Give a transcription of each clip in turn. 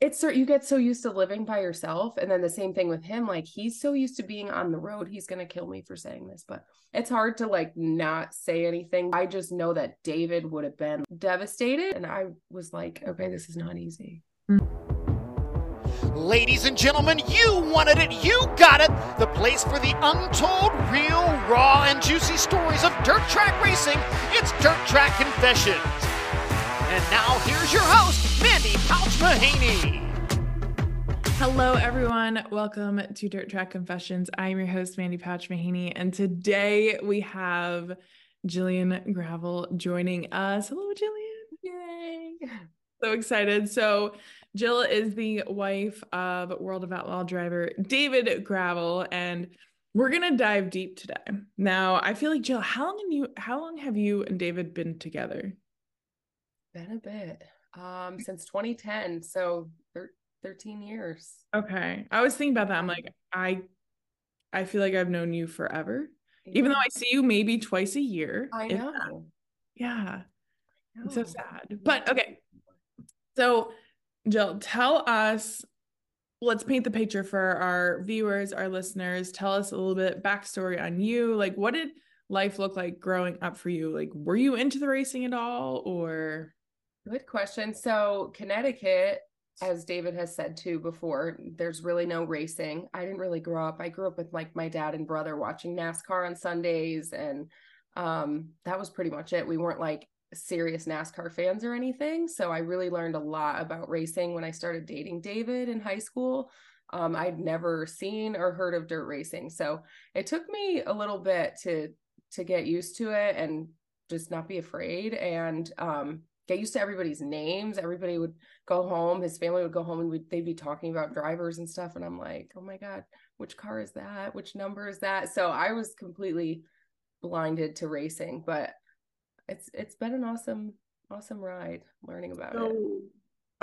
it's so you get so used to living by yourself and then the same thing with him like he's so used to being on the road he's going to kill me for saying this but it's hard to like not say anything i just know that david would have been devastated and i was like okay this is not easy Ladies and gentlemen, you wanted it, you got it. The place for the untold, real, raw, and juicy stories of dirt track racing. It's Dirt Track Confessions. And now here's your host, Mandy Pouch Mahaney. Hello, everyone. Welcome to Dirt Track Confessions. I'm your host, Mandy Pouch Mahaney, and today we have Jillian Gravel joining us. Hello, Jillian. Yay. So excited. So, Jill is the wife of World of Outlaw driver David Gravel, and we're gonna dive deep today. Now, I feel like Jill, how long you how long have you and David been together? Been a bit. Um, since 2010, so thir- 13 years. Okay. I was thinking about that. I'm like, I I feel like I've known you forever. Yeah. Even though I see you maybe twice a year. I know. Yeah. I know. It's so sad. But okay. So Jill, tell us let's paint the picture for our viewers, our listeners. Tell us a little bit backstory on you. Like, what did life look like growing up for you? Like, were you into the racing at all, or Good question. So, Connecticut, as David has said too before, there's really no racing. I didn't really grow up. I grew up with like my dad and brother watching NASCAR on Sundays, and um, that was pretty much it. We weren't like serious NASCAR fans or anything. So, I really learned a lot about racing when I started dating David in high school. Um, I'd never seen or heard of dirt racing. So, it took me a little bit to to get used to it and just not be afraid. And um, get used to everybody's names. Everybody would go home, his family would go home and we'd, they'd be talking about drivers and stuff. And I'm like, oh my God, which car is that? Which number is that? So I was completely blinded to racing, but it's it's been an awesome, awesome ride learning about so, it.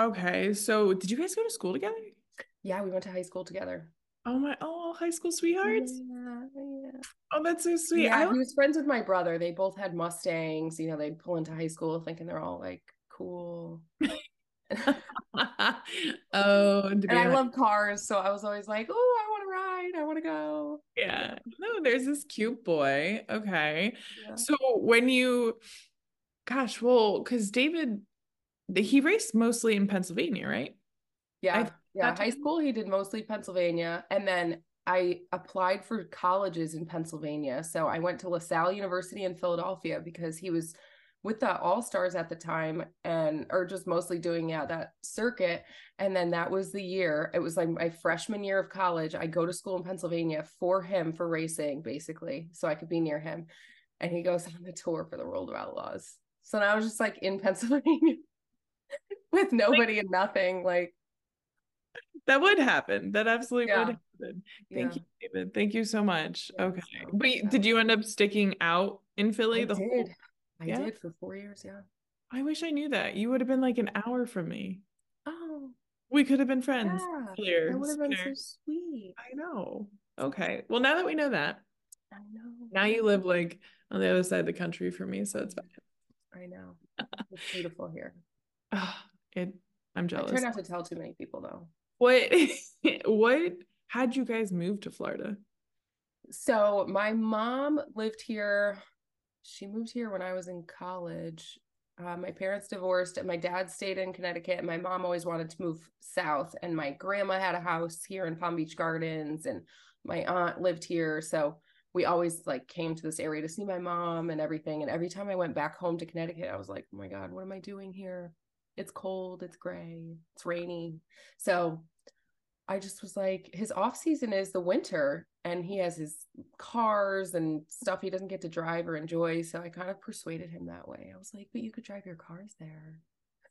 Okay. So did you guys go to school together? Yeah, we went to high school together. Oh my oh high school sweethearts. Yeah, yeah. Oh, that's so sweet. Yeah, I he was friends with my brother. They both had Mustangs. You know, they'd pull into high school thinking they're all like cool. oh, and I love cars, so I was always like, "Oh, I want to ride. I want to go." Yeah. No, there's this cute boy. Okay. Yeah. So when you, gosh, well, because David, he raced mostly in Pennsylvania, right? Yeah. Yeah, high school he did mostly Pennsylvania, and then I applied for colleges in Pennsylvania. So I went to LaSalle University in Philadelphia because he was with the All Stars at the time, and or just mostly doing yeah that circuit. And then that was the year. It was like my freshman year of college. I go to school in Pennsylvania for him for racing, basically, so I could be near him. And he goes on the tour for the World of Outlaws. So now I was just like in Pennsylvania with nobody and nothing, like that would happen. That absolutely yeah. would happen. Thank yeah. you, David. Thank you so much. Yeah, okay. So, but did you end up sticking out in Philly I the did. whole I did for four years, yeah. I wish I knew that. You would have been like an hour from me. Oh. We could have been friends. Yeah, that would have been so sweet. I know. Okay. Well, now that we know that, I know. Now you live like on the other side of the country for me, so it's fine. I know. It's beautiful here. It. I'm jealous. I try not to tell too many people though. What what how'd you guys move to Florida? So my mom lived here. She moved here when I was in college. Uh, my parents divorced and my dad stayed in Connecticut. And my mom always wanted to move south. And my grandma had a house here in Palm Beach Gardens, and my aunt lived here. So we always like came to this area to see my mom and everything. And every time I went back home to Connecticut, I was like, oh my God, what am I doing here? It's cold, it's gray, it's rainy. So I just was like, his off season is the winter, and he has his cars and stuff he doesn't get to drive or enjoy. So I kind of persuaded him that way. I was like, but you could drive your cars there.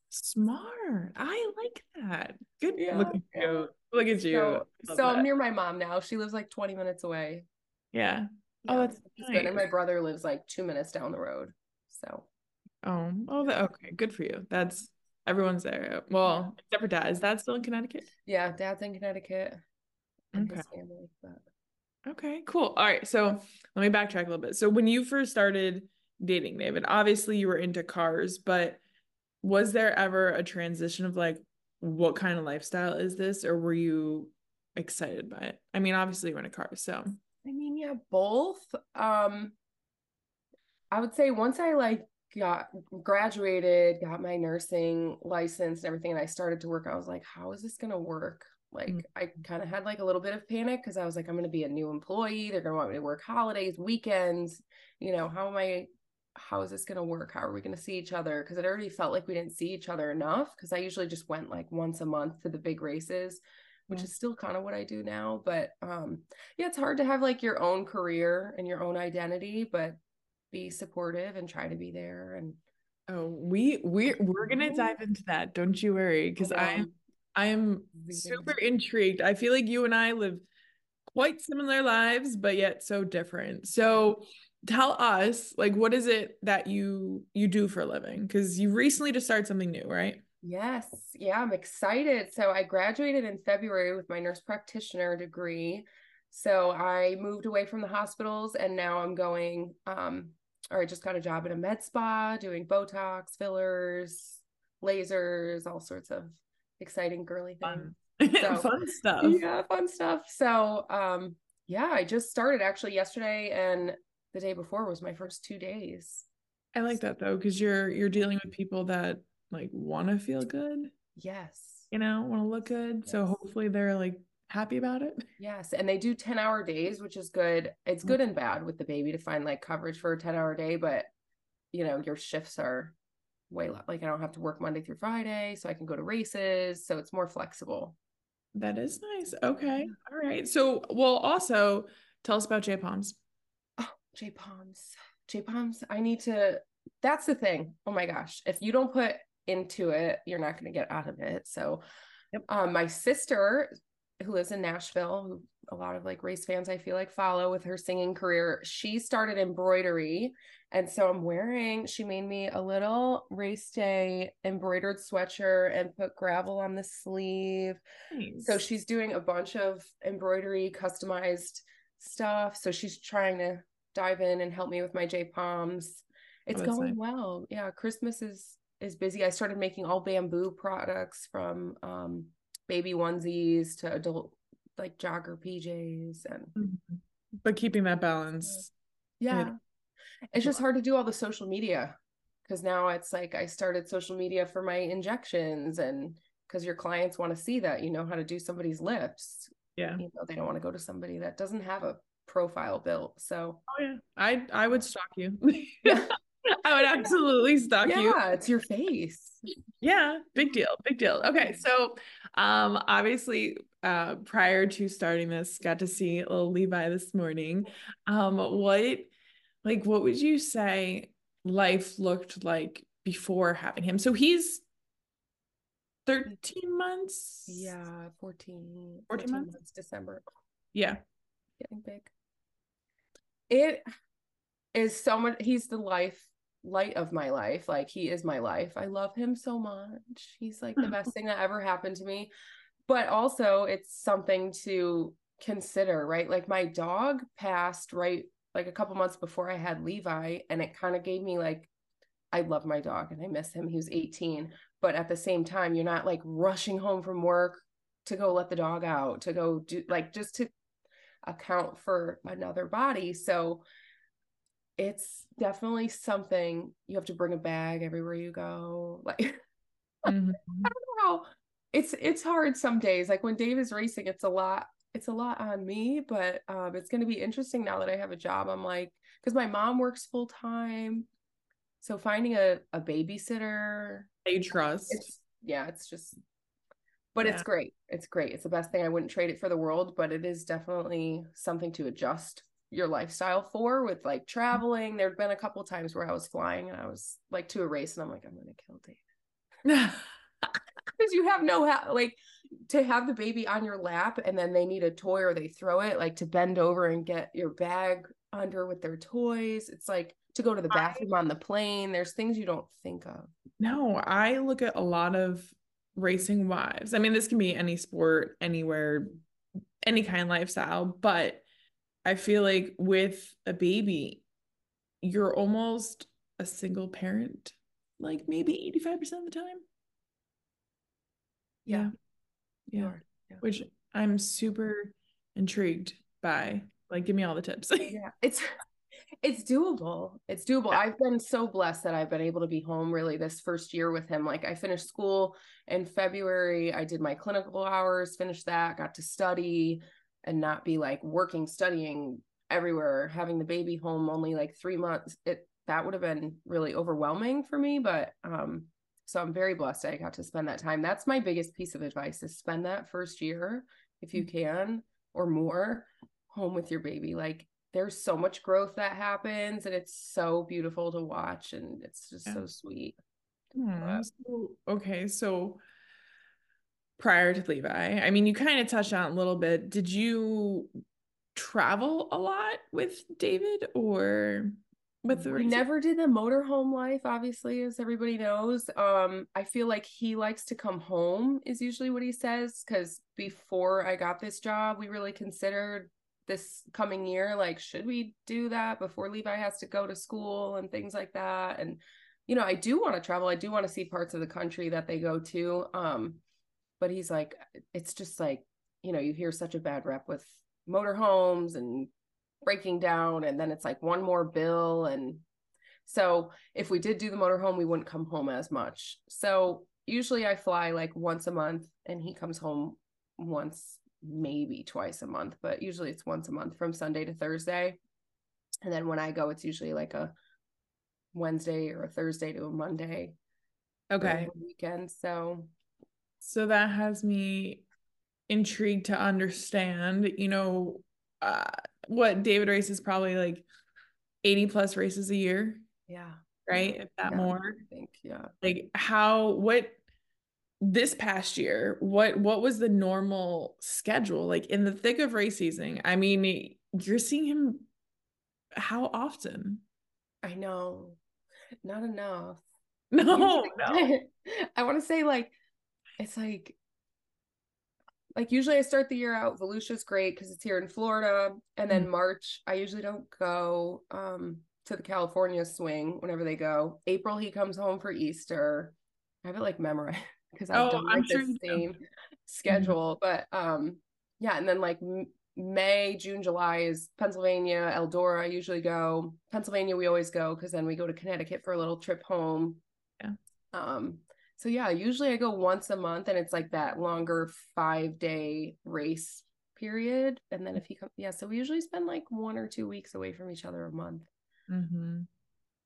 Smart. I like that. Good. Yeah, Look at you. Look at you. So, so I'm near my mom now. She lives like 20 minutes away. Yeah. Oh, Yeah, that's which is good. And my brother lives like two minutes down the road. So Oh, oh, okay. Good for you. That's everyone's there. Well, except for dad. Is dad still in Connecticut? yeah, dad's in Connecticut Okay. family. But Okay, cool. All right. So let me backtrack a little bit. So when you first started dating David, obviously you were into cars, but was there ever a transition of like, what kind of lifestyle is this? Or were you excited by it? I mean, obviously you were in a car, so I mean, yeah, both. Um, I would say once I like got graduated, got my nursing license and everything, and I started to work, I was like, how is this gonna work? Like, Mm. I kind of had like a little bit of panic because I was like, I'm gonna be a new employee. They're gonna want me to work holidays, weekends. You know, how am I? How is this gonna work? How are we gonna see each other? Because it already felt like we didn't see each other enough. Because I usually just went like once a month to the big races, which is still kind of what I do now. But um, yeah, it's hard to have like your own career and your own identity, but be supportive and try to be there. And oh, we we we're gonna Mhm. dive into that. Don't you worry, because I am I am super intrigued. I feel like you and I live quite similar lives, but yet so different. So tell us, like, what is it that you you do for a living? Because you recently just started something new, right? Yes, yeah, I'm excited. So I graduated in February with my nurse practitioner degree. So I moved away from the hospitals and now I'm going um or I just got a job at a med spa doing Botox, fillers, lasers, all sorts of exciting girly things. Fun, So- fun stuff. yeah fun stuff so um yeah i just started actually yesterday and the day before was my first two days I like that though, because you're you're dealing with people that like want to feel good, yes you know, want to look good. So hopefully they're like happy about it. yes and they do 10 hour days which is good it's good and bad with the baby to find like coverage for a 10 hour day but you know your shifts are way less like i don't have to work monday through friday so i can go to races so it's more flexible That is nice. Okay. All right. So, well, also tell us about J Palms. Oh, J Palms. J Palms. I need to. That's the thing. Oh my gosh. If you don't put into it, you're not going to get out of it. So, Yep. um, my sister, who lives in Nashville, who a lot of like race fans I feel like follow with her singing career, she started embroidery. And so I'm wearing, she made me a little race day embroidered sweatshirt and put gravel on the sleeve. So she's doing a bunch of embroidery, customized stuff. So she's trying to dive in and help me with my J Palms. It's Oh, going nice. well. Yeah, Christmas is is busy. I started making all bamboo products from um baby onesies to adult like jogger PJs and Mhm. But keeping that balance. yeah. It's just hard to do all the social media because now it's like I started social media for my injections and because your clients want to see that you know how to do somebody's lips Yeah. you know they don't want to go to somebody that doesn't have a profile built so Oh yeah. I I would stalk you. I would absolutely stalk you. yeah it's your face Yeah, big deal, big deal. Okay, so um obviously uh prior to starting this, got to see little Levi this morning. Um what like what would you say life looked like before having him? So he's 13 months? yeah 14 14 months? december Yeah. getting big it is so much he's the life light of my life like he is my life. I love him so much. He's like the best thing that ever happened to me. But also it's something to consider right? Like my dog passed right like a couple months before i had levi and it kind of gave me like i love my dog and i miss him. He was 18 but at the same time you're not like rushing home from work to go let the dog out to go do like just to account for another body. So it's definitely something you have to bring a bag everywhere you go. Like Mhm. I don't know how it's it's hard some days. Like when Dave is racing, it's a lot, it's a lot on me, but um it's gonna be interesting now that I have a job. I'm like, because my mom works full time. So finding a, a babysitter, That trust. it's yeah, it's just but it's great. It's great. It's the best thing. I wouldn't trade it for the world, but it is definitely something to adjust your lifestyle for with like mm-hmm. traveling. There'd been a couple times where I was flying and I was like to a race and I'm like, I'm gonna kill Dave. because you have no ha- like to have the baby on your lap and then they need a toy or they throw it like to bend over and get your bag under with their toys. It's like to go to the bathroom I, on the plane. There's things you don't think of. No i look at a lot of racing wives. I mean this can be any sport anywhere any kind of lifestyle but i feel like with a baby you're almost a single parent like maybe 85% of the time yeah yeah. yeah. Which I'm super intrigued by. Like, give me all the tips. yeah. It's it's doable. It's doable. I've been so blessed that I've been able to be home really this first year with him. Like I finished school in February. I did my clinical hours, finished that, got to study and not be like working, studying everywhere, having the baby home only like three months. It that would have been really overwhelming for me. But um so I'm very blessed I got to spend that time. That's my biggest piece of advice is spend that first year if you can or more home with your baby. Like there's so much growth that happens and it's so beautiful to watch and it's just yeah. so sweet. Hmm. So, okay, so prior to Levi, I mean, you kind of touched on a little bit. Did you travel a lot with David or? with the we never did the motorhome life obviously as everybody knows um i feel like he likes to come home is usually what he says because before i got this job we really considered this coming year like should we do that before levi has to go to school and things like that and you know i do want to travel i do want to see parts of the country that they go to um but he's like it's just like you know you hear such a bad rep with motorhomes and breaking down and then it's like one more bill and so if we did do the motorhome we wouldn't come home as much. So usually i fly like once a month and he comes home once maybe twice a month but usually it's once a month from sunday to thursday. And then when i go it's usually like a wednesday or a thursday to a monday uh, okay. weekend. So so that has me intrigued to understand you know uh what David races probably like 80 plus races a year. Yeah. Right. If that yeah, more. I think, yeah. Like how, what, this past year, what, what was the normal schedule? Like in the thick of race season, I mean, you're seeing him how often? I know. Not enough. No, no. I want to say like, it's like like usually I start the year out. Volusia's great because it's here in Florida, and then mm-hmm. March I usually don't go um, to the California swing whenever they go. April he comes home for Easter. I have it like memorized because I've oh, done like I'm the sure same schedule. Mm-hmm. But um, yeah, and then like May, June, July is Pennsylvania, Eldora. I usually go Pennsylvania. We always go because then we go to Connecticut for a little trip home. Yeah. Um, so yeah, usually I go once a month and it's like that longer five day race period. And then if he comes, yeah, so we usually spend like one or two weeks away from each other a month. Mm-hmm.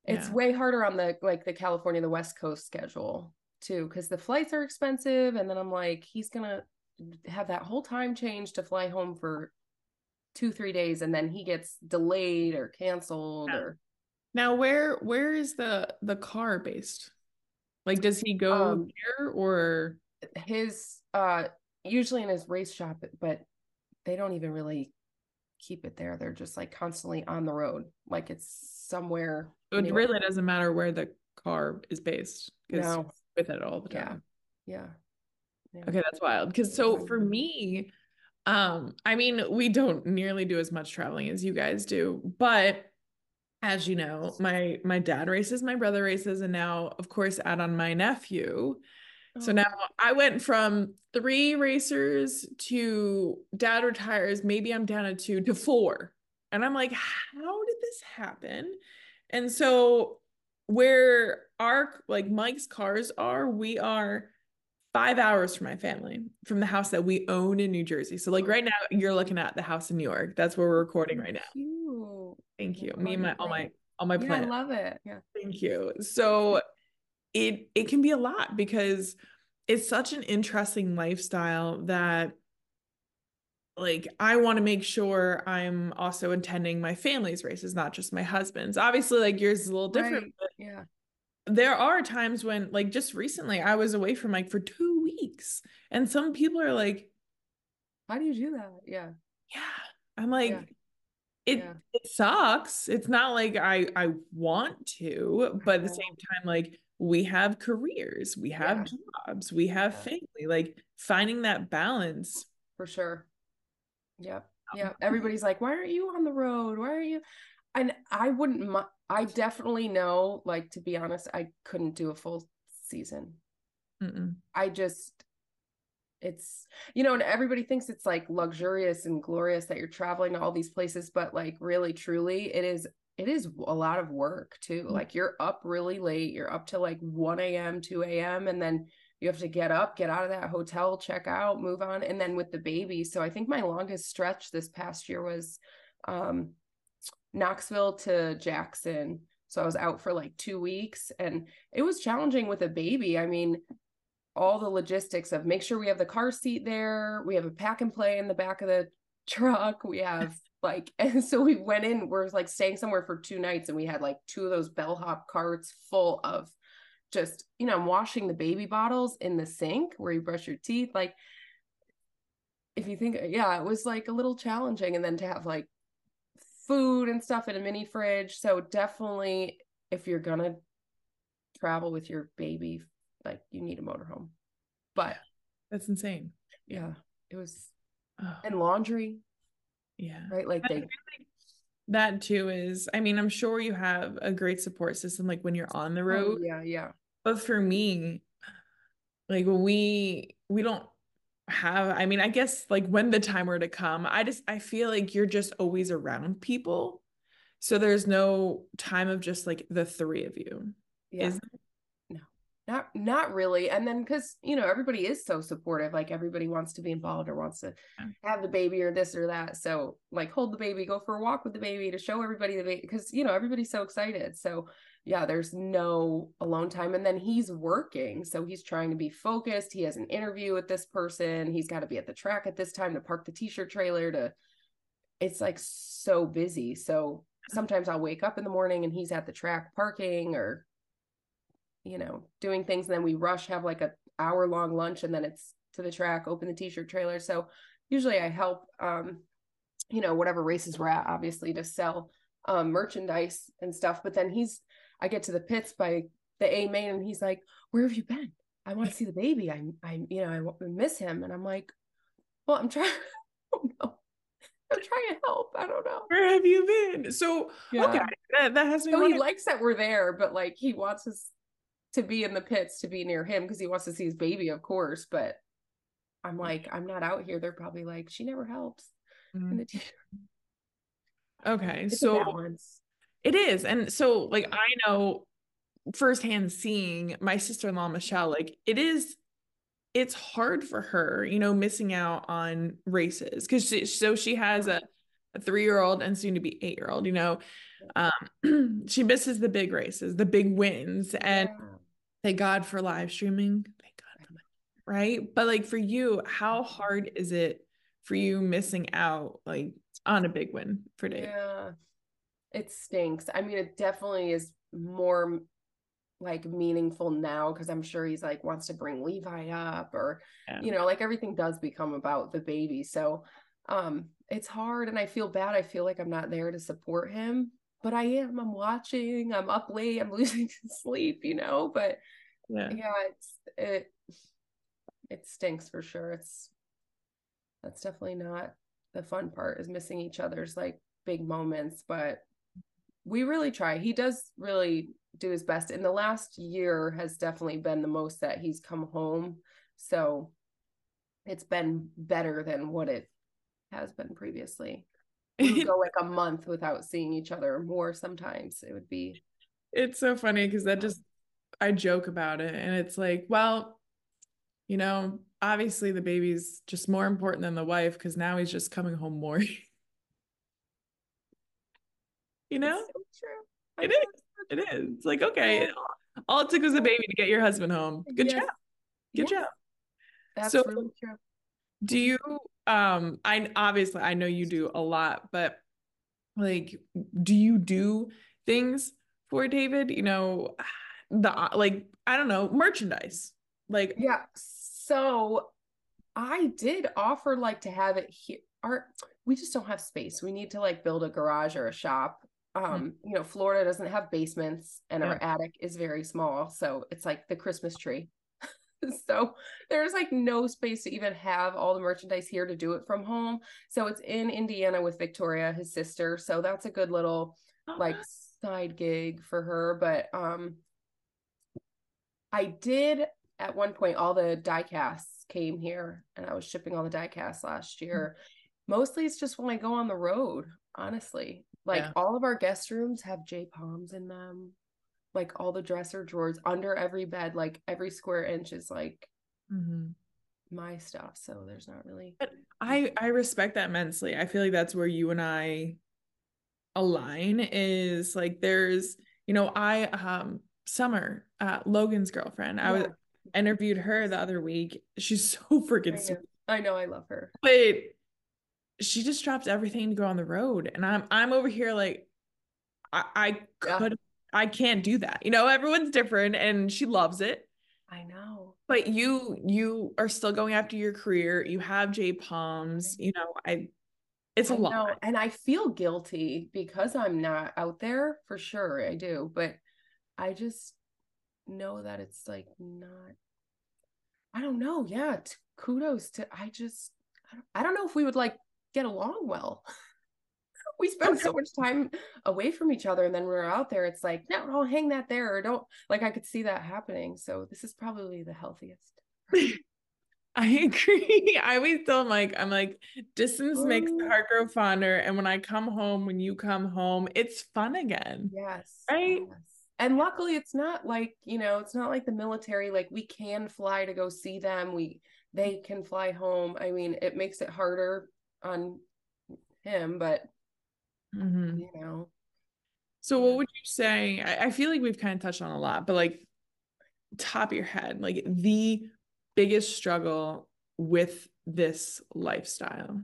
Yeah. It's way harder on the like the California, the West Coast schedule too, because the flights are expensive. And then I'm like, he's gonna have that whole time change to fly home for two, three days, and then he gets delayed or canceled yeah. or now where where is the the car based? Like, does he go um, there or his uh usually in his race shop, but they don't even really keep it there. They're just like constantly on the road, like it's somewhere. It really doesn't matter where the car is based because no. with it all the time. Yeah. yeah. Yeah. Okay, that's wild. Because so for me, um, I mean, we don't nearly do as much traveling as you guys do, but as you know, my my dad races, my brother races, and now, of course, add on my nephew. So oh. now I went from three racers to dad retires. Maybe I'm down to two to four. And I'm like, how did this happen? And so where our like Mike's cars are, we are five hours from my family from the house that we own in New Jersey. So like oh. right now you're looking at the house in New York. That's where we're recording right now. Thank you. Me and my all my all my yeah, I love it. Yeah. Thank you. So it it can be a lot because it's such an interesting lifestyle that like I want to make sure I'm also attending my family's races, not just my husband's. Obviously, like yours is a little different, right. but yeah. there are times when like just recently I was away from like for two weeks. And some people are like, How do you do that? Yeah. Yeah. I'm like, Yeah. It Yeah. it sucks. It's not like I I want to, but at the uh-huh. same time, like we have careers, we have jobs, we have Yeah. family. Like finding that balance. for sure. Yep. Um, yep. Everybody's like, why aren't you on the road? Why are you? And I wouldn't, I definitely know, like, to be honest, I couldn't do a full season. Mm-mm. I just, it's, you know, and everybody thinks it's like luxurious and glorious that you're traveling to all these places, but like, really, truly, it is. It is a lot of work too. Mhm. Like you're up really late. You're up to like 1 a.m., 2 a.m. And then you have to get up, get out of that hotel, check out, move on, and then with the baby. So I think my longest stretch this past year was um, Knoxville to Jackson. So I was out for like two weeks, and it was challenging with a baby. I mean, all the logistics of make sure we have the car seat there, we have a pack and play in the back of the truck, we have like, and so we went in. We're like staying somewhere for two nights, and we had like two of those bellhop carts full of just you know I'm washing the baby bottles in the sink where you brush your teeth like if you think yeah it was like a little challenging and then to have like food and stuff in a mini fridge so definitely if you're gonna travel with your baby like you need a motorhome but That's insane. yeah it was Oh, and laundry yeah. right like they that too is, I mean, I'm sure you have a great support system like when you're on the oh, road. yeah yeah But for me, like we we don't have, I mean, I guess like when the time were to come, I just I feel like you're just always around people. So there's no time of just like the three of you. yeah Is not not really and then because you know everybody is so supportive like everybody wants to be involved or wants to have the baby or this or that so like hold the baby go for a walk with the baby to show everybody the baby because you know everybody's so excited so yeah there's no alone time and then he's working so he's trying to be focused he has an interview with this person he's got to be at the track at this time to park the t-shirt trailer to it's like so busy so sometimes i'll wake up in the morning and he's at the track parking or you know, doing things. And then we rush, have like a hour long lunch, and then it's to the track, open the t-shirt trailer. So usually I help, um, you know, whatever races we're at, obviously to sell um, merchandise and stuff. But then he's, I get to the pits by the A main, and he's like, "Where have you been? I want to see the baby. I, I, you know, I miss him." And I'm like, "Well, I'm trying. no. I'm trying to help. I don't know." where have you been? So okay, that, that has me So he likes that we're there, but like he wants us to be in the pits to be near him because he wants to see his baby, of course. But I'm like, I'm not out here. They're probably like, she never helps. in Mm, the t- Okay, It's so. It is. And so like I know firsthand seeing my sister-in-law Michelle, like it is it's hard for her, you know, missing out on races because she, so she has a, a three-year-old and soon to be eight-year-old, you know. Um she misses the big races, the big wins, and Yeah. Thank God for live streaming. Thank God for. Right. But like for you, how hard is it for you missing out like on a big win for Dave? Yeah. It stinks. I mean, it definitely is more like meaningful now because I'm sure he's like wants to bring Levi up or Yeah. you know, like everything does become about the baby. So um it's hard and I feel bad. I feel like I'm not there to support him, but I am. I'm watching. I'm up late. I'm losing sleep, you know, but Yeah. yeah, it's it it stinks for sure. It's that's definitely not the fun part is missing each other's like big moments, but we really try. He does really do his best. And the last year has definitely been the most that he's come home. So it's been better than what it has been previously. We go like a month without seeing each other more sometimes. It would be It's so funny because that oh. just I joke about it and it's like, well, you know, obviously the baby's just more important than the wife because now he's just coming home more. you know, it's so true. It is. it is. It's like, okay, all it took was a baby to get your husband home. Good Yes. job. Good Yes, job. That's So- really true. Do you um I obviously I know you do a lot, but like do you do things for David? You know, the like I don't know merchandise. Like yeah, so I did offer like to have it here. Our we just don't have space. We need to like build a garage or a shop. Um, mm-hmm. you know, Florida doesn't have basements and yeah. our attic is very small, so it's like the Christmas tree. so there's like no space to even have all the merchandise here to do it from home. So it's in Indiana with Victoria, his sister. So that's a good little like side gig for her. But um I did at one point all the die casts came here and I was shipping all the die casts last year. Mm-hmm. Mostly it's just when I go on the road, honestly. Like yeah. all of our guest rooms have J palms in them. Like all the dresser drawers under every bed, like every square inch is like mm-hmm. my stuff. So there's not really but I I respect that immensely. I feel like that's where you and I align is like there's you know I um Summer uh Logan's girlfriend I was interviewed her the other week she's so freaking I sweet I know I love her but she just dropped everything to go on the road and I'm I'm over here like I I could. I can't do that you know everyone's different and she loves it I know but you you are still going after your career you have J Palms you know I it's a I lot. Know, and I feel guilty because I'm not out there for sure. I do, but I just know that it's like not. I don't know. Yeah, t- kudos to. I just. I don't, I don't know if we would like get along well. we spend so much time away from each other, and then we're out there. It's like, no, don't hang that there, or don't. Like I could see that happening. So this is probably the healthiest. I agree. I always tell them like I'm like distance makes the heart grow oh. fonder, and when I come home, when you come home, it's fun again. Yes, right. Yes. And luckily, it's not like you know, it's not like the military. Like we can fly to go see them. We they can fly home. I mean, it makes it harder on him, but mm-hmm. you know. So, what would you say? I, I feel like we've kind of touched on a lot, but like top of your head, like the biggest struggle with this lifestyle?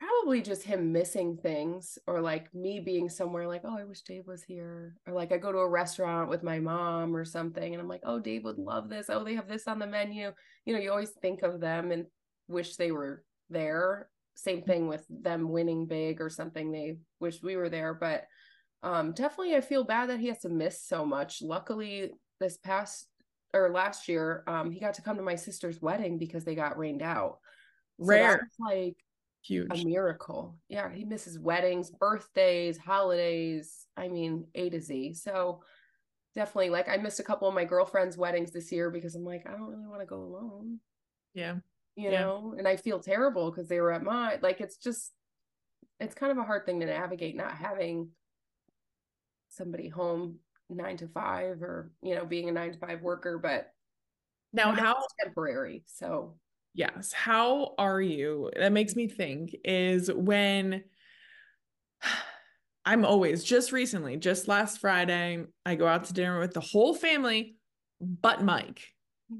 Probably just him missing things or like me being somewhere like, oh, I wish Dave was here. Or like I go to a restaurant with my mom or something and I'm like, oh, Dave would love this. Oh, they have this on the menu. You know, you always think of them and wish they were there. Same thing with them winning big or something. They wish we were there. But um, definitely, I feel bad that he has to miss so much. Luckily, this past or last year, um, he got to come to my sister's wedding because they got rained out. So Rare, like huge, a miracle. Yeah, he misses weddings, birthdays, holidays. I mean, A to Z. So definitely, like, I missed a couple of my girlfriends' weddings this year because I'm like, I don't really want to go alone. Yeah, you yeah. know, and I feel terrible because they were at my like. It's just, it's kind of a hard thing to navigate not having somebody home nine to five or you know being a nine to five worker but now how temporary so yes how are you that makes me think is when i'm always just recently just last friday i go out to dinner with the whole family but mike.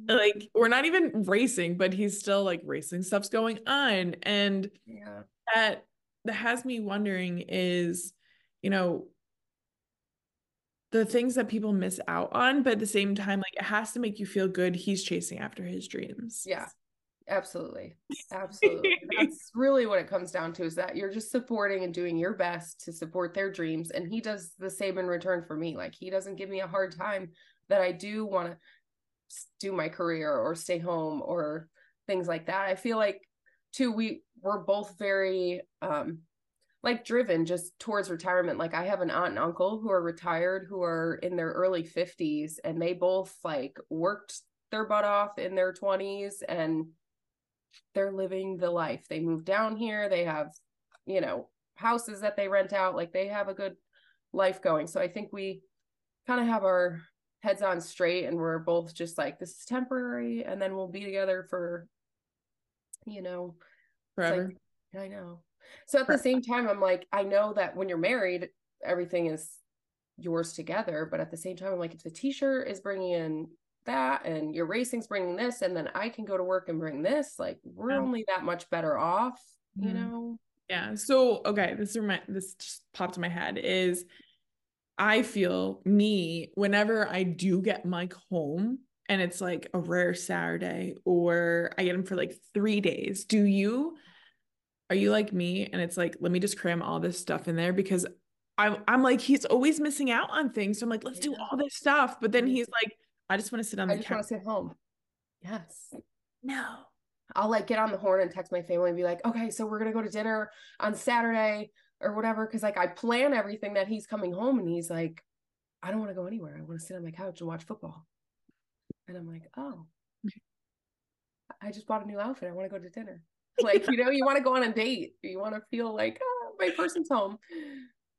Like we're not even racing but he's still like racing stuff's going on. And yeah. that that has me wondering is you know the things that people miss out on but at the same time like it has to make you feel good he's chasing after his dreams. Yeah. Absolutely. Absolutely. That's really what it comes down to is that you're just supporting and doing your best to support their dreams and he does the same in return for me. Like he doesn't give me a hard time that i do want to do my career or stay home or things like that i feel like too we we're both very um like driven just towards retirement. Like I have an aunt and uncle who are retired who are in their early 50s and they both like worked their butt off in their 20s and they're living the life. They moved down here, they have, you know, houses that they rent out, like they have a good life going. So I think we kind of have our heads on straight and we're both just like this is temporary and then we'll be together for you know forever. Like, I know so at the same time, I'm like, I know that when you're married, everything is yours together. But at the same time, I'm like, if the t-shirt is bringing in that and your racing's bringing this, and then I can go to work and bring this, like we're yeah. only that much better off, you mm-hmm. know? Yeah. So, okay, this is remind this just popped in my head is I feel me whenever I do get Mike home and it's like a rare Saturday or I get him for like three days. Do you are you like me and it's like let me just cram all this stuff in there because I'm I'm like he's always missing out on things. So I'm like, let's do all this stuff. But then he's like, I just want to sit on the couch. I just want couch. to sit home. Yes. No. I'll like get on the horn and text my family and be like, okay, so we're gonna go to dinner on Saturday or whatever. Cause like I plan everything that he's coming home and he's like, I don't want to go anywhere. I want to sit on my couch and watch football. And I'm like, oh, I just bought a new outfit. I want to go to dinner. Like, you know, you want to go on a date. You want to feel like, oh, my person's home.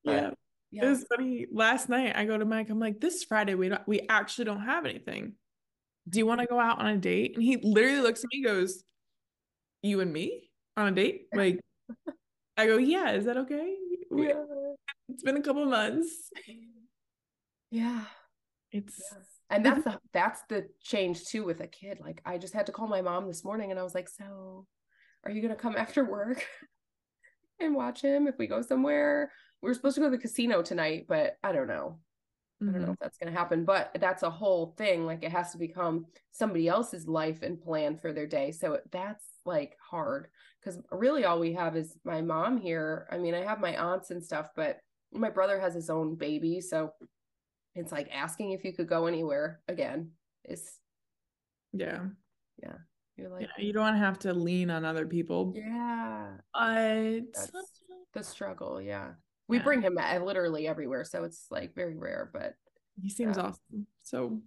But, Yeah. yeah. It was funny. Last night I go to Mike. I'm like, this Friday we don't we actually don't have anything. Do you want to go out on a date? And he literally looks at me, goes, You and me on a date? Like I go, Yeah, is that okay? We- yeah. It's been a couple months. Yeah. It's Yeah. And that's the that's the change too with a kid. Like I just had to call my mom this morning and I was like, "So, are you going to come after work and watch him if we go somewhere?" We were supposed to go to the casino tonight, but I don't know. I don't know Mhm. if that's going to happen, but that's a whole thing. Like it has to become somebody else's life and plan for their day. So that's like hard because really all we have is my mom here. I mean, I have my aunts and stuff, but my brother has his own baby. So it's like asking if you could go anywhere again is, yeah. Yeah. You're like, Yeah. You don't have to lean on other people. yeah, But the struggle. Yeah. We Yeah. bring him literally everywhere. So it's like very rare, but he seems Yeah. awesome. So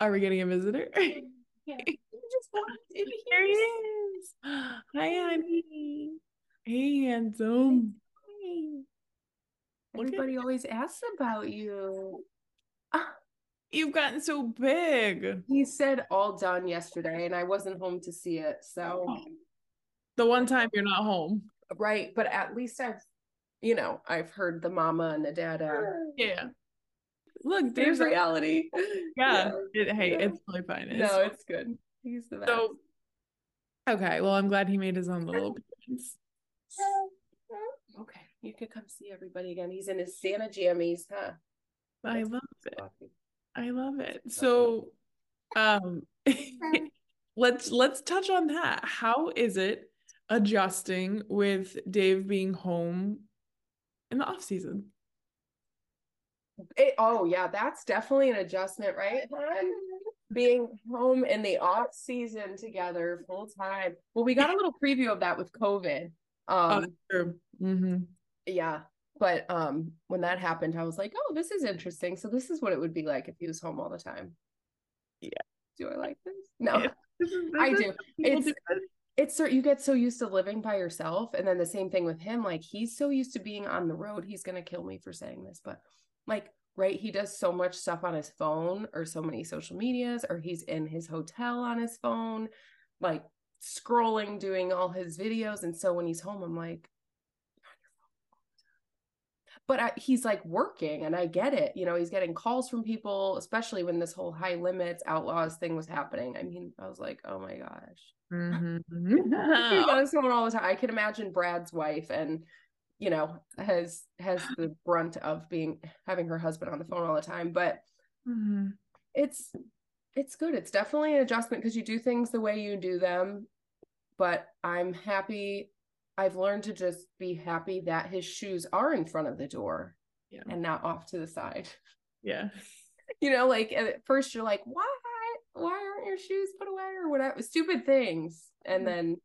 are we getting a visitor? yeah. Just walked in There he is. Hi, honey. Hey, handsome. At Everybody always asks about you. Ah, You've gotten so big. He said all done yesterday, and I wasn't home to see it. So, The one time you're not home. right. But at least I've, you know, I've heard the mama and the dada. Yeah. Look, There's there's a, reality. yeah. It, hey, yeah. it's totally fine. It's No, it's good. He's the best. so okay. Well, I'm glad he made his own little appearance. okay, you could come see everybody again. He's in his Santa jammies, huh? I love it. I love it. So, um, let's let's touch on that. How is it adjusting with Dave being home in the off season? It, oh yeah, that's definitely an adjustment, right? hon? Being home in the off season together full time. Well, we got a little preview of that with COVID. Um, Sure. Mm-hmm. yeah, but um, when that happened, I was like, oh, this is interesting. So this is what it would be like if he was home all the time. Yeah. Do I like this? No, Yeah. I do. It's do it's so you get so used to living by yourself and then the same thing with him like he's so used to being on the road he's going to kill me for saying this but like right he does so much stuff on his phone or so many social medias or he's in his hotel on his phone like scrolling doing all his videos and so when he's home i'm like "You're on your phone all the time." but I, he's like working and i get it you know he's getting calls from people especially when this whole high limits outlaws thing was happening i mean i was like oh my gosh Mhm. He's on his phone all the time. I can imagine Brad's wife and you know has has the brunt of being having her husband on the phone all the time. But Mhm. it's it's good. It's definitely an adjustment because you do things the way you do them. But I'm happy. I've learned to just be happy that his shoes are in front of the door Yeah. and not off to the side. Yeah. You know, like at first you're like, why? Why aren't your shoes put away or whatever? Stupid things. And Mhm. then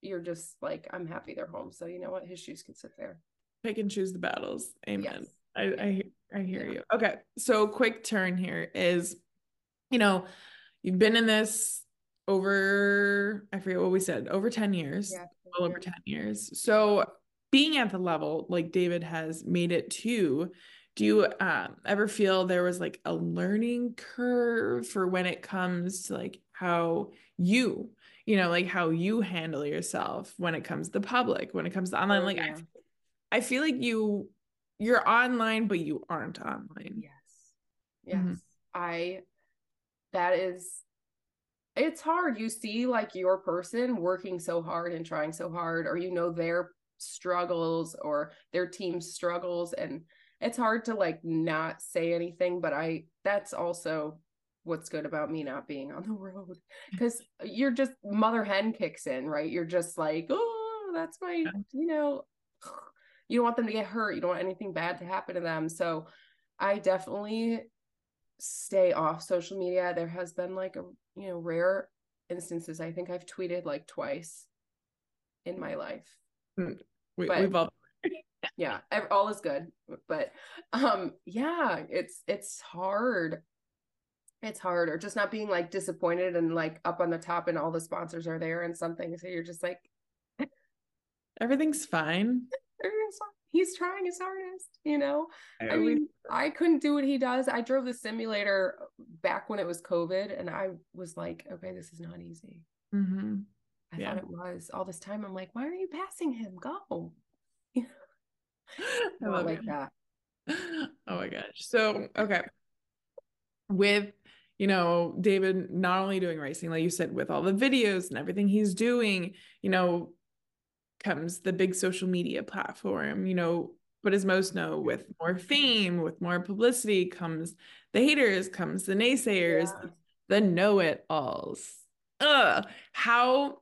you're just like, I'm happy they're home. So you know what? His shoes can sit there. Pick and choose the battles. Amen. Yes. I I I hear Yeah. you. Okay. So quick turn here is, you know, you've been in this over I forget what we said, over 10 years. well over 10 years. So being at the level like David has made it to, do you um, ever feel there was like a learning curve for when it comes to like how you, you know, like how you handle yourself when it comes to the public, when it comes to online? Oh, like yeah. I, I feel like you you're online, but you aren't online. Yes. Yes. Mhm. I, that is, it's hard. You see like your person working so hard and trying so hard, or you know their struggles or their team's struggles. And it's hard to like not say anything, but I that's also what's good about me not being on the road because you're just mother hen kicks in, right? You're just like, oh, that's my, you know, you don't want them to get hurt. You don't want anything bad to happen to them. So I definitely stay off social media. There has been like a, you know, rare instances. I think I've tweeted like twice in my life. Mm, we, but, we've all yeah, all is good. But um yeah, it's it's hard. It's hard or just not being like disappointed and like up on the top and all the sponsors are there and something. So you're just like everything's fine. He's trying his hardest, you know. I, I mean, I couldn't do what he does. I drove the simulator back when it was COVID, and I was like, okay, this is not easy. Mm-hmm. I yeah. thought it was all this time. I'm like, why are you passing him? Go. I love like that. Oh my gosh. So, okay. With, you know, David not only doing racing, like you said, with all the videos and everything he's doing, you know, comes the big social media platform, you know, but as most know, with more fame, with more publicity comes the haters, comes the naysayers, yeah. the know-it-alls. Ugh. How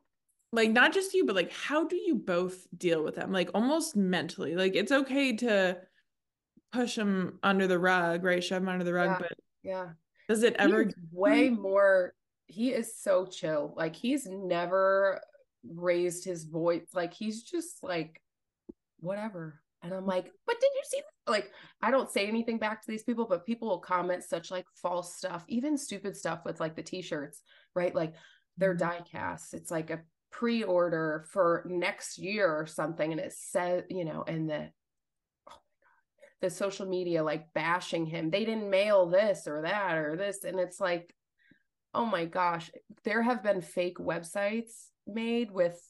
like not just you, but like how do you both deal with them? Like almost mentally. Like it's okay to push them under the rug, right? Shove them under the rug, yeah. but yeah. Does it ever way more he is so chill. Like he's never raised his voice. Like he's just like whatever. And I'm like, but did you see that? Like, I don't say anything back to these people, but people will comment such like false stuff, even stupid stuff with like the t-shirts, right? Like they're mm-hmm. die casts. It's like a pre-order for next year or something. And it says, you know, and the the social media like bashing him. They didn't mail this or that or this. And it's like, oh my gosh, there have been fake websites made with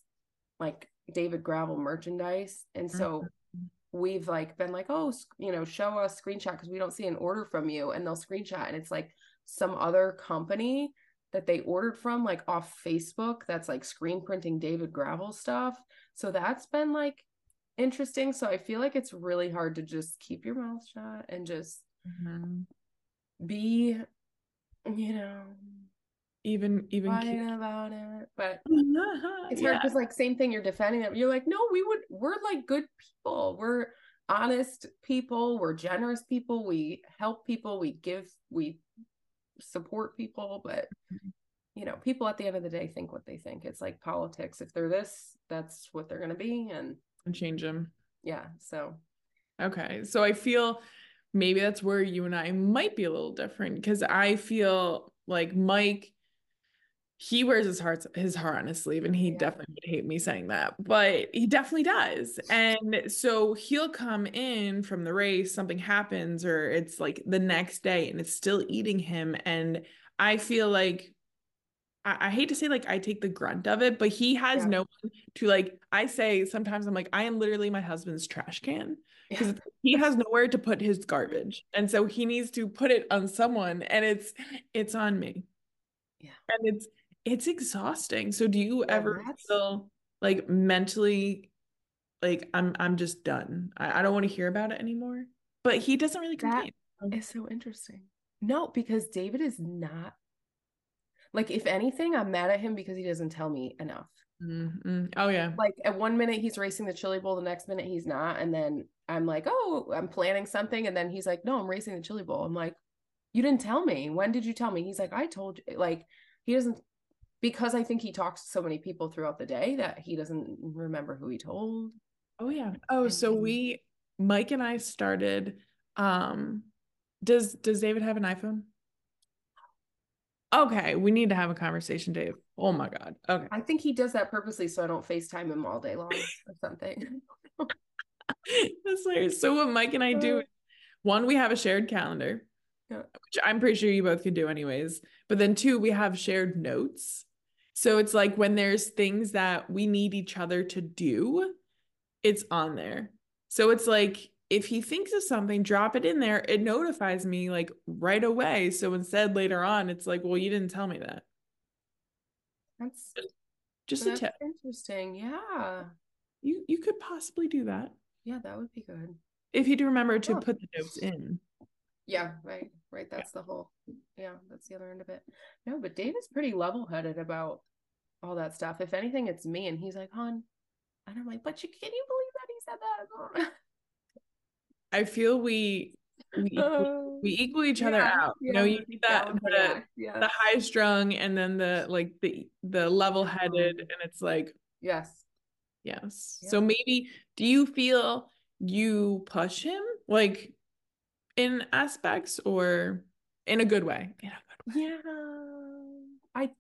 like David Gravel merchandise. And so mm-hmm. we've like been like, oh, you know, show us screenshot because we don't see an order from you. And they'll screenshot and it's like some other company that they ordered from like off Facebook that's like screen printing David Gravel stuff. So that's been like interesting. So I feel like it's really hard to just keep your mouth shut and just mm-hmm. be, you know, even even crying about it but it's hard because like same thing you're defending them. You're like no we would we're like good people. We're honest people. We're generous people. We help people. We give we support people but mm-hmm. you know people at the end of the day think what they think. It's like politics. If they're this that's what they're going to be and and change them yeah so. Okay so i feel maybe that's where you and i might be a little different because i feel like mike he wears his heart his heart on his sleeve and he yeah. definitely would hate me saying that but he definitely does. And so he'll come in from the race something happens or it's like the next day and it's still eating him and i feel like I, I hate to say like I take the grunt of it, but he has yeah. no one to like. I say sometimes I'm like I am literally my husband's trash can because yeah. he has nowhere to put his garbage, and so he needs to put it on someone, and it's it's on me. Yeah, and it's it's exhausting. So do you yeah, ever feel like mentally like I'm I'm just done. I, I don't want to hear about it anymore. But he doesn't really complain. That is so interesting. No, because David is not like if anything, I'm mad at him because he doesn't tell me enough. Mm-hmm. Oh yeah. Like at one minute he's racing the chili bowl, the next minute he's not, and then I'm like, oh, I'm planning something, and then he's like, no, I'm racing the chili bowl. I'm like, you didn't tell me. When did you tell me? He's like, I told you. Like he doesn't because I think he talks to so many people throughout the day that he doesn't remember who he told. Oh yeah. Oh, so we Mike and I started um does does David have an iPhone? Okay, we need to have a conversation, Dave. Oh my god. Okay. I think he does that purposely so I don't FaceTime him all day long or something. That's hilarious. So what Mike and I do, uh. one, we have a shared calendar. Yeah. Which I'm pretty sure you both can do anyways. But then two, we have shared notes. So it's like when there's things that we need each other to do, it's on there. So it's like if he thinks of something, drop it in there. It notifies me like right away. So instead later on, it's like, well, you didn't tell me that. That's just that's a tip. Interesting. Yeah. You you could possibly do that. Yeah, that would be good. if he'd remember to Oh. put the notes in. Yeah, right, right. That's the whole. Yeah, that's the other end of it. No, but Dave is pretty level-headed about all that stuff. If anything, it's me, and he's like, "Hon," and I'm like, "But you can you believe that he said that?" I feel we we equal, oh, we equal each other Yeah, out. You know, you need that the yeah. the high strung and then the like the the level headed, mm-hmm. and it's like yes. yes. Yeah. So maybe do you feel you push him like in aspects or in a good way? In a good way. Yeah. I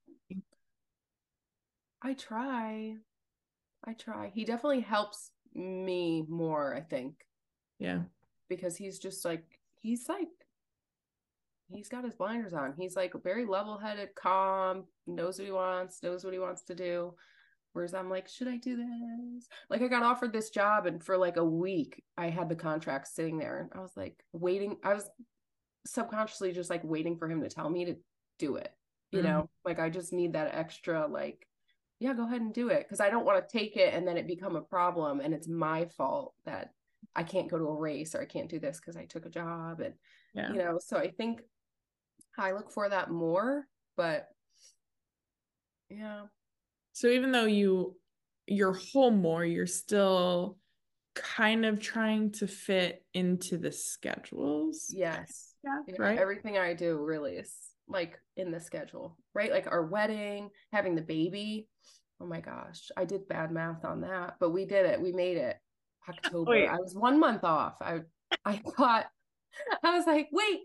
I try. I try. He definitely helps me more, I think, Yeah. Because he's just like he's like he's got his blinders on. He's like very level-headed, calm, knows what he wants, knows what he wants to do. Whereas I'm like, should I do this? Like I got offered this job and for like a week I had the contract sitting there and I was like waiting. I was subconsciously just like waiting for him to tell me to do it. You Mhm. know, like I just need that extra like yeah, go ahead and do it because I don't want to take it and then it become a problem and it's my fault that I can't go to a race or I can't do this because I took a job and Yeah. you know, so I think I look for that more, but yeah. So even though you you're home more, you're still kind of trying to fit into the schedules. Yes. Yeah. Yeah, Right. Everything I do really is like in the schedule, right? Like our wedding, having the baby. Oh my gosh, I did bad math on that, but we did it. We made it. October. Wait. I was one month off. I I thought I was like, wait.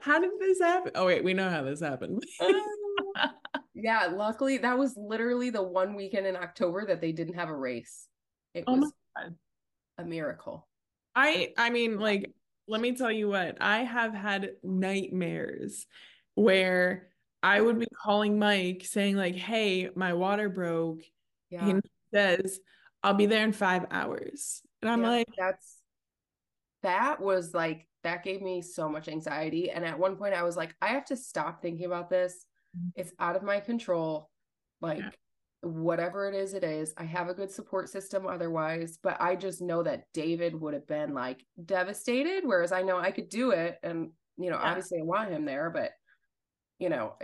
How did this happen? Oh wait, we know how this happened. Uh, yeah, luckily that was literally the one weekend in October that they didn't have a race. It Oh was a miracle. I I mean like let me tell you what I have had nightmares where I would be oh. calling Mike saying like hey my water broke Yeah. and he says I'll be there in 5 hours. And I'm Yeah, like that's that was like that gave me so much anxiety. And at one point i was like i have to stop thinking about this. Mhm. it's out of my control. Like Yeah. whatever it is it is. I have a good support system otherwise but i just know that david would have been like devastated whereas i know i could do it. And you know Yeah. obviously i want him there but you know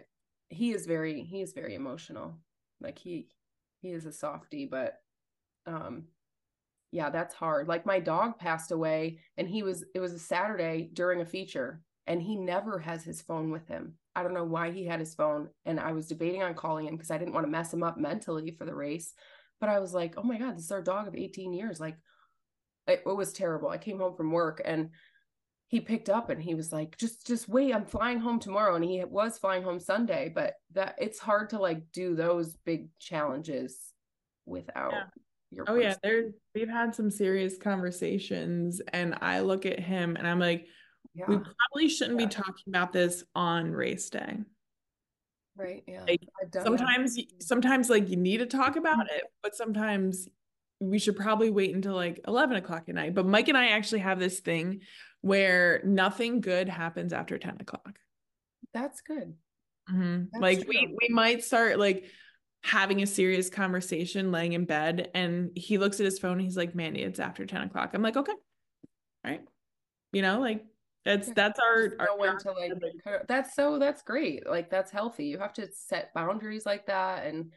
he is very he is very emotional. Like he he is a softie but um yeah that's hard. Like my dog passed away and he was it was a saturday during a feature and he never has his phone with him. I don't know why he had his phone and i was debating on calling him because i didn't want to mess him up mentally for the race but i was like oh my god this is our dog of 18 years. Like it, it was terrible. I came home from work and he picked up and he was like just just wait i'm flying home tomorrow and he was flying home sunday but that it's hard to like do those big challenges without Yeah. Your Oh yeah, person. there we've had some serious conversations and I look at him and I'm like, yeah we probably shouldn't Yeah. be talking about this on race day. right yeah like, that. Sometimes sometimes like you need to talk about it, but sometimes we should probably wait until like 11 o'clock at night. But Mike and I actually have this thing where nothing good happens after 10 o'clock. that's good Mhm. That's Like we we might start like having a serious conversation laying in bed and he looks at his phone and he's like, Mandy, it's after 10 o'clock. I'm like, okay. All right. You know, like that's that's our, Just our when to like that's so that's great like that's healthy you have to set boundaries like that and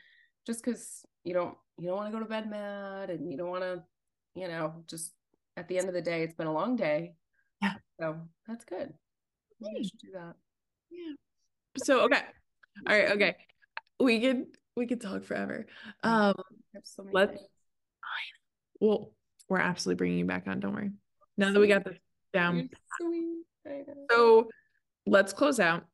just because you don't you don't want to go to bed mad and you don't want to you know just at the end of the day it's been a long day Yeah. so that's good Maybe I Hey. Hmm. should do that yeah. So okay. All right, okay. We could we could talk forever. Um so let's things. well, we're absolutely bringing you back on, don't worry. Now that we got this down. Sweet. So let's close out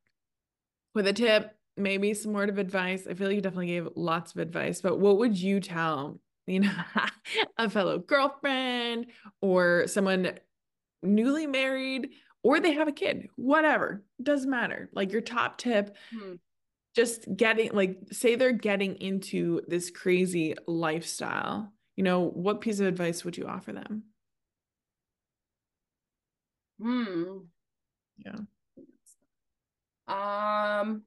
with a tip, maybe some word of advice. I feel like you definitely gave lots of advice, but what would you tell, you know, a fellow girlfriend or someone newly married or they have a kid, whatever, doesn't matter. Like your top tip, Hmm. Just getting like say they're getting into this crazy lifestyle. You know, what piece of advice would you offer them? Hmm. Yeah. Um,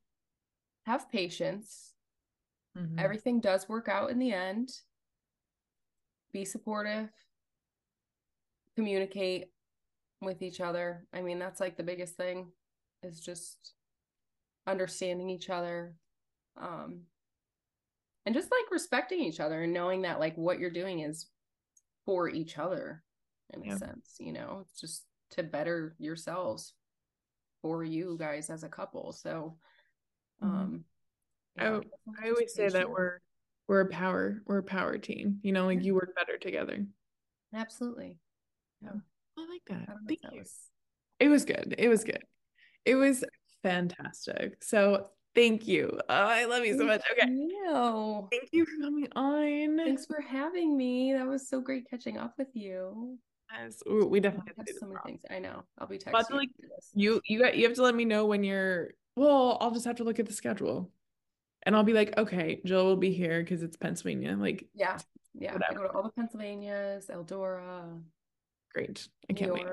have patience. Mhm. Everything does work out in the end. Be supportive. communicate with each other. I mean, that's like the biggest thing is just understanding each other. Um and just like respecting each other and knowing that like what you're doing is for each other in yeah. a sense, you know, it's just to better yourselves for you guys as a couple. So mm-hmm. um yeah, I, I always say that we're we're a power we're a power team. You know, like you work better together. Absolutely. Yeah. I like that. Thank you. Was... It was good. It was good. It was fantastic. So thank you. Oh, I love you so much. Okay. You. Thank you for coming on. Thanks for having me. That was so great catching up with you. Yes, we definitely have so many things. I know. I'll be texting like, you. You got. You have to let me know when you're. Well, I'll just have to look at the schedule, and I'll be like, okay, Jill will be here because it's Pennsylvania. Like, yeah, yeah. Whatever. I go to all the Pennsylvanias, Eldora. Great. I can't wait.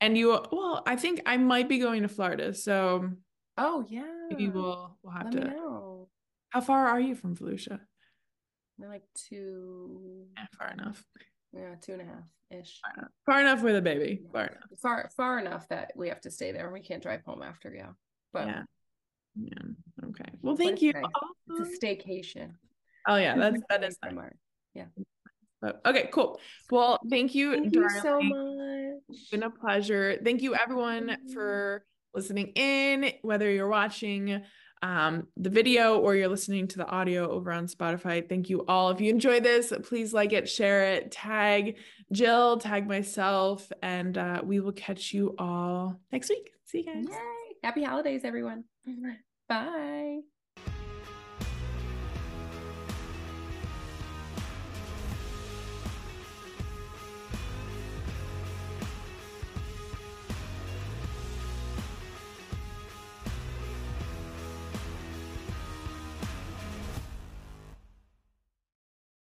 And you. Well, I think I might be going to Florida, so. Oh yeah. Maybe we'll we'll have let to. know. How far are you from Volusia? We're like two. Yeah, far enough. Yeah, two and a half ish. Far enough. far enough with a baby. Far enough. Far far enough that we have to stay there. And we can't drive home after. Yeah. But yeah. Yeah. Okay. Well, thank you. It's a staycation. Oh yeah, that's that is smart. Yeah. But, okay, cool. Well, thank you. Thank you so much. It's been a pleasure. Thank you everyone mm-hmm. for listening in, whether you're watching um, the video or you're listening to the audio over on Spotify. Thank you all. If you enjoy this, please like it, share it, tag Jill, tag myself, and uh, we will catch you all next week. See you guys. Yay. Happy holidays, everyone. Bye.